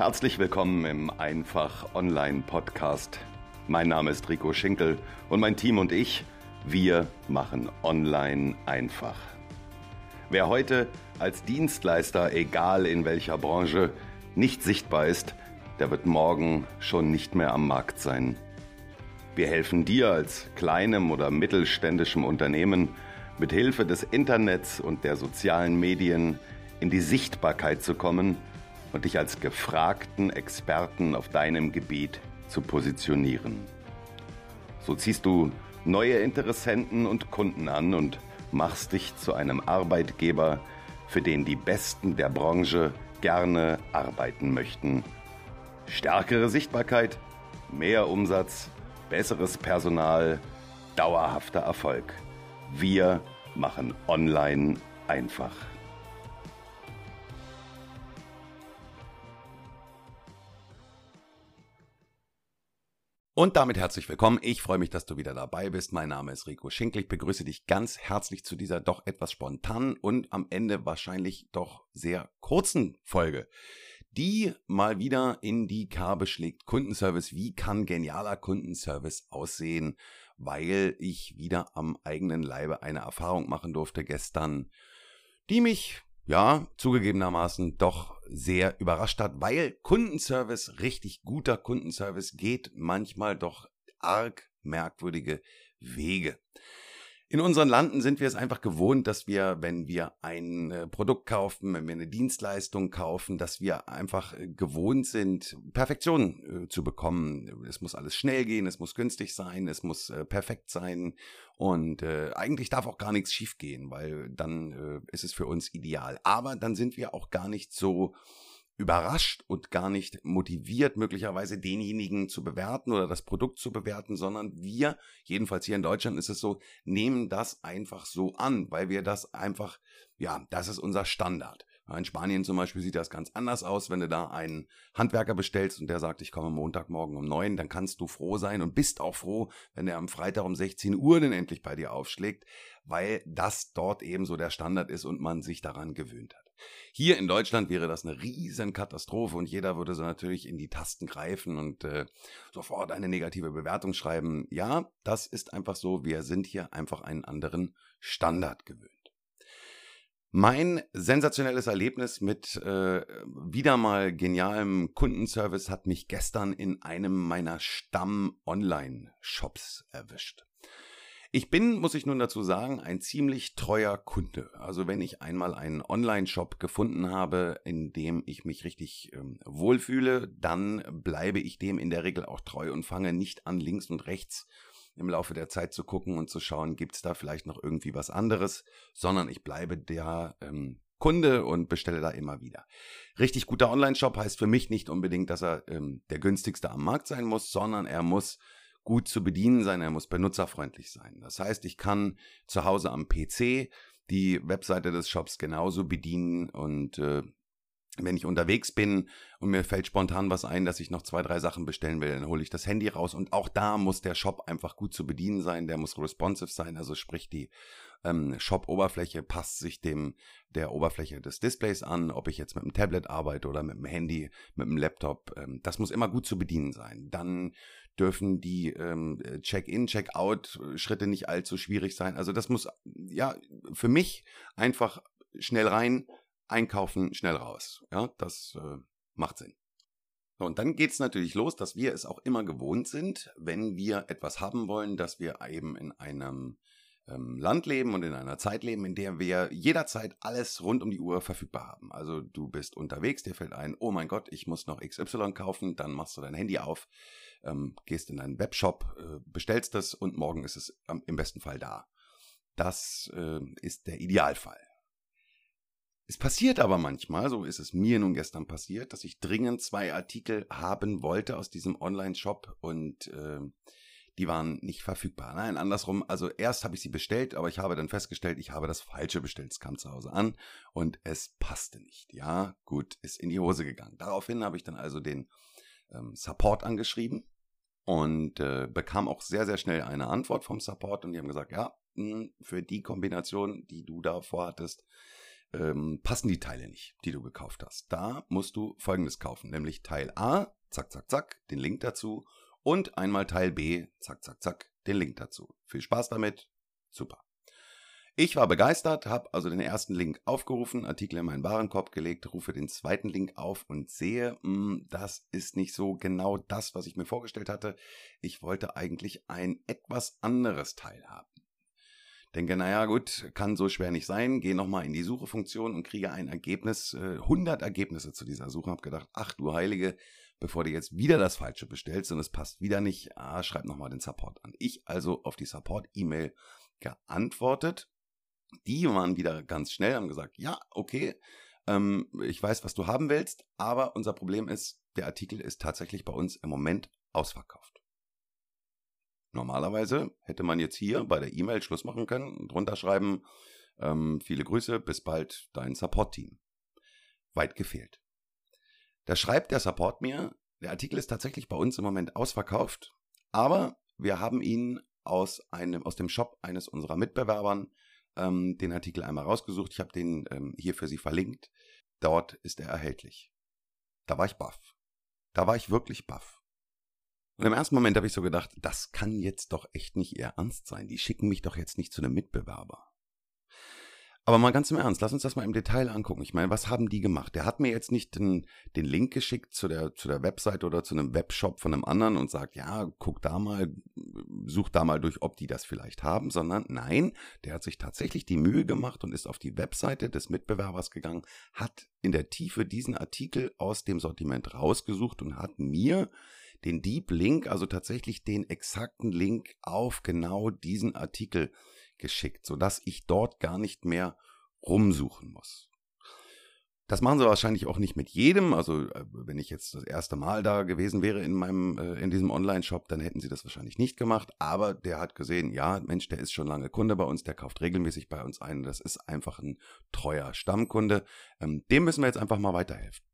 Herzlich willkommen im Einfach Online Podcast. Mein Name ist Rico Schinkel und mein Team und ich, wir machen Online einfach. Wer heute als Dienstleister, egal in welcher Branche, nicht sichtbar ist, der wird morgen schon nicht mehr am Markt sein. Wir helfen dir als kleinem oder mittelständischem Unternehmen mit Hilfe des Internets und der sozialen Medien in die Sichtbarkeit zu kommen – und dich als gefragten Experten auf deinem Gebiet zu positionieren. So ziehst du neue Interessenten und Kunden an und machst dich zu einem Arbeitgeber, für den die Besten der Branche gerne arbeiten möchten. Stärkere Sichtbarkeit, mehr Umsatz, besseres Personal, dauerhafter Erfolg. Wir machen Online einfach. Und damit herzlich willkommen. Ich freue mich, dass du wieder dabei bist. Mein Name ist Rico Schinkel. Ich begrüße dich ganz herzlich zu dieser doch etwas spontanen und am Ende wahrscheinlich doch sehr kurzen Folge, die mal wieder in die Kerbe schlägt. Kundenservice. Wie kann genialer Kundenservice aussehen? Weil ich wieder am eigenen Leibe eine Erfahrung machen durfte gestern, die mich ja, zugegebenermaßen doch sehr überrascht hat, weil Kundenservice, richtig guter Kundenservice geht manchmal doch arg merkwürdige Wege. In unseren Landen sind wir es einfach gewohnt, dass wir, wenn wir ein äh, Produkt kaufen, wenn wir eine Dienstleistung kaufen, dass wir einfach äh, gewohnt sind, Perfektion äh, zu bekommen. Es muss alles schnell gehen, es muss günstig sein, es muss perfekt sein und eigentlich darf auch gar nichts schiefgehen, weil dann ist es für uns ideal. Aber dann sind wir auch gar nicht so überrascht und gar nicht motiviert, möglicherweise denjenigen zu bewerten oder das Produkt zu bewerten, sondern wir, jedenfalls hier in Deutschland ist es so, nehmen das einfach so an, weil wir das einfach, ja, das ist unser Standard. In Spanien zum Beispiel sieht das ganz anders aus. Wenn du da einen Handwerker bestellst und der sagt, ich komme Montagmorgen um neun, dann kannst du froh sein und bist auch froh, wenn er am Freitag um 16 Uhr dann endlich bei dir aufschlägt, weil das dort eben so der Standard ist und man sich daran gewöhnt hat. Hier in Deutschland wäre das eine riesen Katastrophe und jeder würde so natürlich in die Tasten greifen und äh, sofort eine negative Bewertung schreiben. Ja, das ist einfach so. Wir sind hier einfach einen anderen Standard gewöhnt. Mein sensationelles Erlebnis mit äh, wieder mal genialem Kundenservice hat mich gestern in einem meiner Stamm-Online-Shops erwischt. Ich bin, muss ich nun dazu sagen, ein ziemlich treuer Kunde. Also wenn ich einmal einen Online-Shop gefunden habe, in dem ich mich richtig ähm, wohlfühle, dann bleibe ich dem in der Regel auch treu und fange nicht an, links und rechts im Laufe der Zeit zu gucken und zu schauen, gibt es da vielleicht noch irgendwie was anderes, sondern ich bleibe der ähm, Kunde und bestelle da immer wieder. Richtig guter Online-Shop heißt für mich nicht unbedingt, dass er ähm, der günstigste am Markt sein muss, sondern er muss gut zu bedienen sein, er muss benutzerfreundlich sein. Das heißt, ich kann zu Hause am PC die Webseite des Shops genauso bedienen und äh, wenn ich unterwegs bin und mir fällt spontan was ein, dass ich noch zwei, drei Sachen bestellen will, dann hole ich das Handy raus und auch da muss der Shop einfach gut zu bedienen sein, der muss responsive sein, also sprich die ähm, Shop-Oberfläche passt sich dem der Oberfläche des Displays an, ob ich jetzt mit dem Tablet arbeite oder mit dem Handy, mit dem Laptop, ähm, das muss immer gut zu bedienen sein. Dann dürfen die ähm, Check-in, Check-out-Schritte nicht allzu schwierig sein. Also das muss ja für mich einfach schnell rein, einkaufen, schnell raus. Ja, das äh, macht Sinn. Und dann geht es natürlich los, dass wir es auch immer gewohnt sind, wenn wir etwas haben wollen, dass wir eben in einem ähm, Land leben und in einer Zeit leben, in der wir jederzeit alles rund um die Uhr verfügbar haben. Also du bist unterwegs, dir fällt ein, oh mein Gott, ich muss noch XY kaufen, dann machst du dein Handy auf, ähm, gehst in einen Webshop, äh, bestellst das und morgen ist es ähm, im besten Fall da. Das äh, ist der Idealfall. Es passiert aber manchmal, so ist es mir nun gestern passiert, dass ich dringend zwei Artikel haben wollte aus diesem Online-Shop und äh, die waren nicht verfügbar. Nein, andersrum, also erst habe ich sie bestellt, aber ich habe dann festgestellt, ich habe das Falsche bestellt. Es kam zu Hause an und es passte nicht. Ja, gut, ist in die Hose gegangen. Daraufhin habe ich dann also den ähm, Support angeschrieben und äh, bekam auch sehr, sehr schnell eine Antwort vom Support und die haben gesagt, ja, mh, hm, für die Kombination, die du da vorhattest, ähm, passen die Teile nicht, die du gekauft hast. Da musst du folgendes kaufen, nämlich Teil A, zack, zack, zack, den Link dazu und einmal Teil B, zack, zack, zack, den Link dazu. Viel Spaß damit, super. Ich war begeistert, habe also den ersten Link aufgerufen, Artikel in meinen Warenkorb gelegt, rufe den zweiten Link auf und sehe, mh, hm, das ist nicht so genau das, was ich mir vorgestellt hatte. Ich wollte eigentlich ein etwas anderes Teil haben. Denke, naja gut, kann so schwer nicht sein. Gehe nochmal in die Suchefunktion und kriege ein Ergebnis, äh, 100 Ergebnisse zu dieser Suche. Hab gedacht, ach du Heilige, bevor du jetzt wieder das Falsche bestellst und es passt wieder nicht, ah, schreib nochmal den Support an. Ich also auf die Support-E-Mail geantwortet die waren wieder ganz schnell, haben gesagt, ja, okay, ähm, ich weiß, was du haben willst, aber unser Problem ist, der Artikel ist tatsächlich bei uns im Moment ausverkauft. Normalerweise hätte man jetzt hier bei der E-Mail Schluss machen können und drunter schreiben, ähm, viele Grüße, bis bald, dein Support-Team. Weit gefehlt. Da schreibt der Support mir, der Artikel ist tatsächlich bei uns im Moment ausverkauft, aber wir haben ihn aus einem, aus dem Shop eines unserer Mitbewerbern ähm, den Artikel einmal rausgesucht. Ich habe den ähm, hier für Sie verlinkt. Dort ist er erhältlich. Da war ich baff. Da war ich wirklich baff. Und im ersten Moment habe ich so gedacht, das kann jetzt doch echt nicht Ihr Ernst sein. Die schicken mich doch jetzt nicht zu einem Mitbewerber. Aber mal ganz im Ernst, lass uns das mal im Detail angucken. Ich meine, was haben die gemacht? Der hat mir jetzt nicht den, den Link geschickt zu der, zu der Website oder zu einem Webshop von einem anderen und sagt, ja, guck da mal, such da mal durch, ob die das vielleicht haben, sondern nein, der hat sich tatsächlich die Mühe gemacht und ist auf die Webseite des Mitbewerbers gegangen, hat in der Tiefe diesen Artikel aus dem Sortiment rausgesucht und hat mir den Deep Link, also tatsächlich den exakten Link auf genau diesen Artikel geschickt, sodass ich dort gar nicht mehr rumsuchen muss. Das machen sie wahrscheinlich auch nicht mit jedem. Also äh, wenn ich jetzt das erste Mal da gewesen wäre in meinem äh, in diesem Online-Shop, dann hätten sie das wahrscheinlich nicht gemacht. Aber der hat gesehen, ja, Mensch, der ist schon lange Kunde bei uns, der kauft regelmäßig bei uns ein. Das ist einfach ein treuer Stammkunde. Ähm, dem müssen wir jetzt einfach mal weiterhelfen.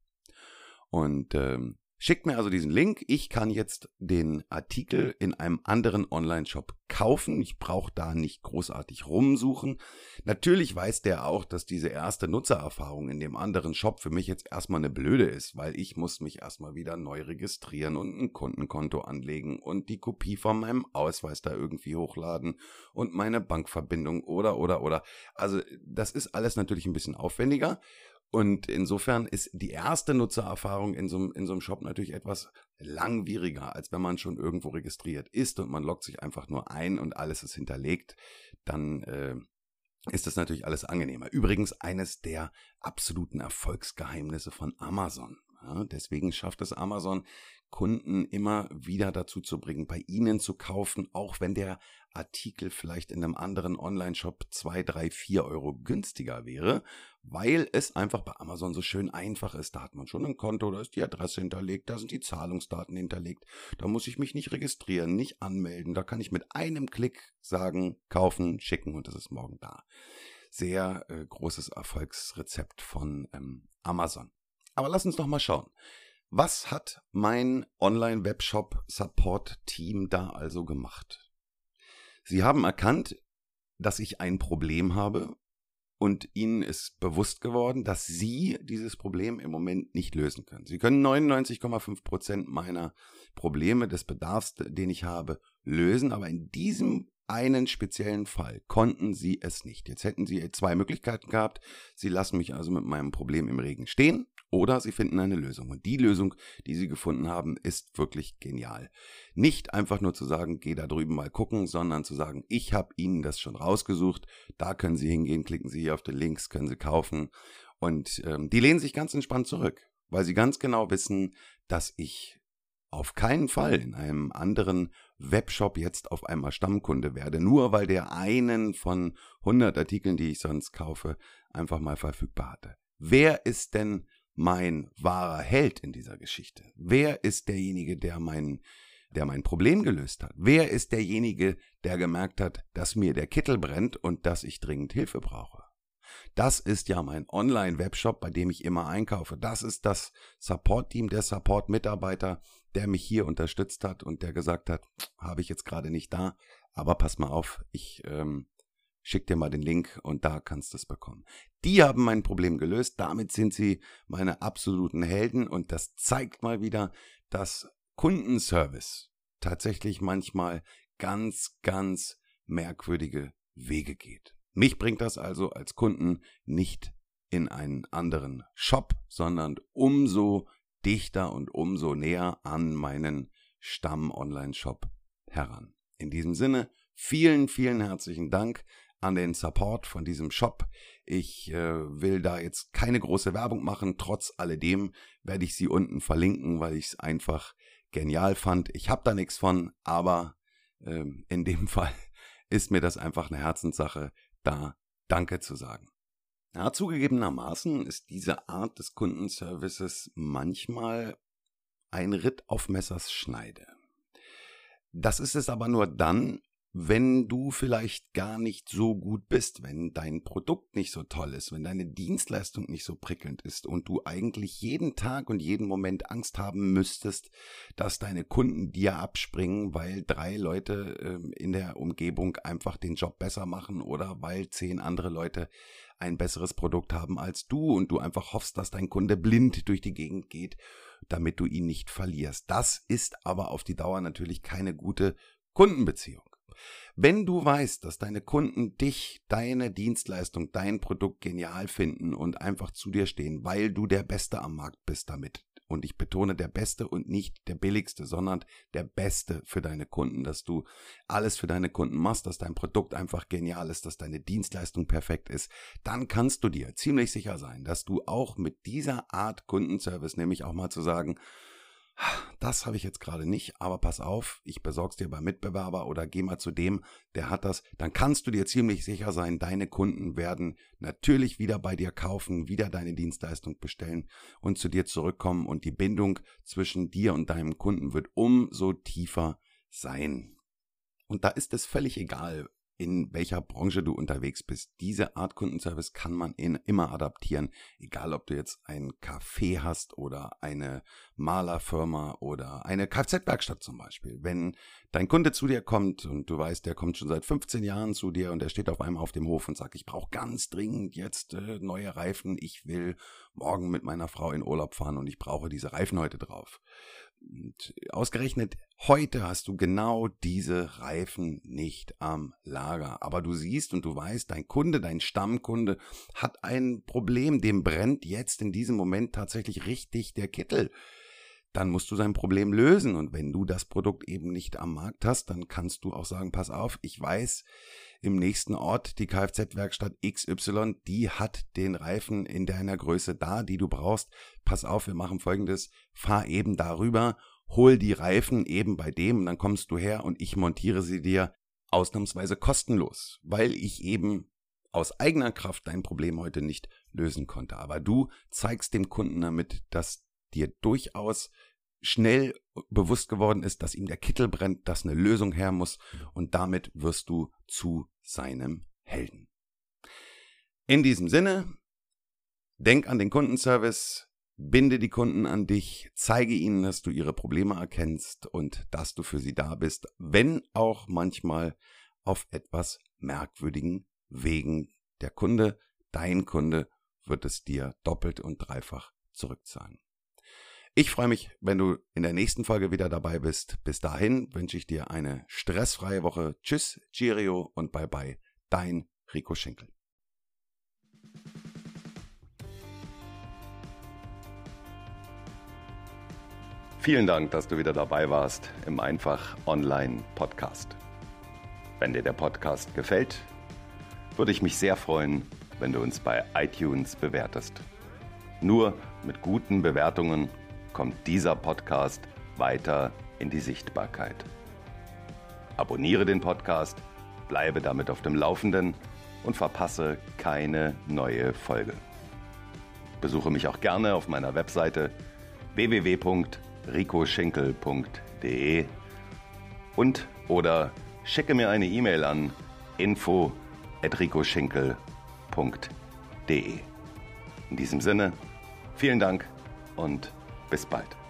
Und ähm, Schickt mir also diesen Link. Ich kann jetzt den Artikel in einem anderen Online-Shop kaufen. Ich brauche da nicht großartig rumsuchen. Natürlich weiß der auch, dass diese erste Nutzererfahrung in dem anderen Shop für mich jetzt erstmal eine blöde ist, weil ich muss mich erstmal wieder neu registrieren und ein Kundenkonto anlegen und die Kopie von meinem Ausweis da irgendwie hochladen und meine Bankverbindung oder oder oder. Also das ist alles natürlich ein bisschen aufwendiger. Und insofern ist die erste Nutzererfahrung in so, in so einem Shop natürlich etwas langwieriger, als wenn man schon irgendwo registriert ist und man loggt sich einfach nur ein und alles ist hinterlegt. Dann äh, ist das natürlich alles angenehmer. Übrigens eines der absoluten Erfolgsgeheimnisse von Amazon. Ja, deswegen schafft es Amazon, Kunden immer wieder dazu zu bringen, bei ihnen zu kaufen, auch wenn der Artikel vielleicht in einem anderen Online-Shop zwei, drei, vier Euro günstiger wäre, weil es einfach bei Amazon so schön einfach ist. Da hat man schon ein Konto, da ist die Adresse hinterlegt, da sind die Zahlungsdaten hinterlegt. Da muss ich mich nicht registrieren, nicht anmelden. Da kann ich mit einem Klick sagen, kaufen, schicken und es ist morgen da. Sehr äh, großes Erfolgsrezept von ähm, Amazon. Aber lass uns doch mal schauen. Was hat mein Online-Webshop-Support-Team da also gemacht? Sie haben erkannt, dass ich ein Problem habe und ihnen ist bewusst geworden, dass sie dieses Problem im Moment nicht lösen können. Sie können 99,5 Prozent meiner Probleme des Bedarfs, den ich habe, lösen, aber in diesem einen speziellen Fall konnten sie es nicht. Jetzt hätten sie zwei Möglichkeiten gehabt. Sie lassen mich also mit meinem Problem im Regen stehen oder sie finden eine Lösung. Und die Lösung, die sie gefunden haben, ist wirklich genial. Nicht einfach nur zu sagen, geh da drüben mal gucken, sondern zu sagen, ich habe Ihnen das schon rausgesucht, da können Sie hingehen, klicken Sie hier auf den Links, können Sie kaufen. Und ähm, die lehnen sich ganz entspannt zurück, weil sie ganz genau wissen, dass ich auf keinen Fall in einem anderen Webshop jetzt auf einmal Stammkunde werde, nur weil der einen von 100 Artikeln, die ich sonst kaufe, einfach mal verfügbar hatte. Wer ist denn mein wahrer Held in dieser Geschichte? Wer ist derjenige, der mein, der mein Problem gelöst hat? Wer ist derjenige, der gemerkt hat, dass mir der Kittel brennt und dass ich dringend Hilfe brauche? Das ist ja mein Online-Webshop, bei dem ich immer einkaufe. Das ist das Support-Team, der Support-Mitarbeiter, der mich hier unterstützt hat und der gesagt hat, habe ich jetzt gerade nicht da, aber pass mal auf, ich ähm, schick dir mal den Link und da kannst du es bekommen. Die haben mein Problem gelöst, damit sind sie meine absoluten Helden und das zeigt mal wieder, dass Kundenservice tatsächlich manchmal ganz, ganz merkwürdige Wege geht. Mich bringt das also als Kunden nicht in einen anderen Shop, sondern umso dichter und umso näher an meinen Stamm-Online-Shop heran. In diesem Sinne, vielen, vielen herzlichen Dank an den Support von diesem Shop. Ich äh, will da jetzt keine große Werbung machen. Trotz alledem werde ich sie unten verlinken, weil ich es einfach genial fand. Ich habe da nichts von, aber äh, in dem Fall ist mir das einfach eine Herzenssache, da Danke zu sagen. Ja, zugegebenermaßen ist diese Art des Kundenservices manchmal ein Ritt auf Messers Schneide. Das ist es aber nur dann, wenn du vielleicht gar nicht so gut bist, wenn dein Produkt nicht so toll ist, wenn deine Dienstleistung nicht so prickelnd ist und du eigentlich jeden Tag und jeden Moment Angst haben müsstest, dass deine Kunden dir abspringen, weil drei Leute äh, in der Umgebung einfach den Job besser machen oder weil zehn andere Leute ein besseres Produkt haben als du und du einfach hoffst, dass dein Kunde blind durch die Gegend geht, damit du ihn nicht verlierst. Das ist aber auf die Dauer natürlich keine gute Kundenbeziehung. Wenn du weißt, dass deine Kunden dich, deine Dienstleistung, dein Produkt genial finden und einfach zu dir stehen, weil du der Beste am Markt bist damit, und ich betone der Beste und nicht der Billigste, sondern der Beste für deine Kunden, dass du alles für deine Kunden machst, dass dein Produkt einfach genial ist, dass deine Dienstleistung perfekt ist, dann kannst du dir ziemlich sicher sein, dass du auch mit dieser Art Kundenservice, nämlich auch mal zu sagen, das habe ich jetzt gerade nicht, aber pass auf, ich besorg's dir beim Mitbewerber oder geh mal zu dem, der hat das, dann kannst du dir ziemlich sicher sein, deine Kunden werden natürlich wieder bei dir kaufen, wieder deine Dienstleistung bestellen und zu dir zurückkommen und die Bindung zwischen dir und deinem Kunden wird umso tiefer sein. Und da ist es völlig egal, in welcher Branche du unterwegs bist. Diese Art Kundenservice kann man in, immer adaptieren, egal ob du jetzt ein Café hast oder eine Malerfirma oder eine Kfz-Werkstatt zum Beispiel. Wenn dein Kunde zu dir kommt und du weißt, der kommt schon seit 15 Jahren zu dir und der steht auf einmal auf dem Hof und sagt, ich brauche ganz dringend jetzt äh, neue Reifen, ich will morgen mit meiner Frau in Urlaub fahren und ich brauche diese Reifen heute drauf und ausgerechnet heute hast du genau diese Reifen nicht am Lager. Aber du siehst und du weißt, dein Kunde, dein Stammkunde hat ein Problem, dem brennt jetzt in diesem Moment tatsächlich richtig der Kittel dann musst du sein Problem lösen. Und wenn du das Produkt eben nicht am Markt hast, dann kannst du auch sagen, pass auf, ich weiß, im nächsten Ort, die Kfz-Werkstatt XY, die hat den Reifen in deiner Größe da, die du brauchst. Pass auf, wir machen folgendes, fahr eben darüber, hol die Reifen eben bei dem dann kommst du her und ich montiere sie dir ausnahmsweise kostenlos, weil ich eben aus eigener Kraft dein Problem heute nicht lösen konnte. Aber du zeigst dem Kunden damit, dass dir durchaus schnell bewusst geworden ist, dass ihm der Kittel brennt, dass eine Lösung her muss und damit wirst du zu seinem Helden. In diesem Sinne, denk an den Kundenservice, binde die Kunden an dich, zeige ihnen, dass du ihre Probleme erkennst und dass du für sie da bist, wenn auch manchmal auf etwas merkwürdigen Wegen. Der Kunde, dein Kunde, wird es dir doppelt und dreifach zurückzahlen. Ich freue mich, wenn du in der nächsten Folge wieder dabei bist. Bis dahin wünsche ich dir eine stressfreie Woche. Tschüss, Cheerio und bye bye. Dein Rico Schinkel. Vielen Dank, dass du wieder dabei warst im Einfach Online Podcast. Wenn dir der Podcast gefällt, würde ich mich sehr freuen, wenn du uns bei iTunes bewertest. Nur mit guten Bewertungen kommt dieser Podcast weiter in die Sichtbarkeit. Abonniere den Podcast, bleibe damit auf dem Laufenden und verpasse keine neue Folge. Besuche mich auch gerne auf meiner Webseite www.ricoschinkel.de und oder schicke mir eine E-Mail an info@ricoschinkel.de. In diesem Sinne, vielen Dank und bis bald.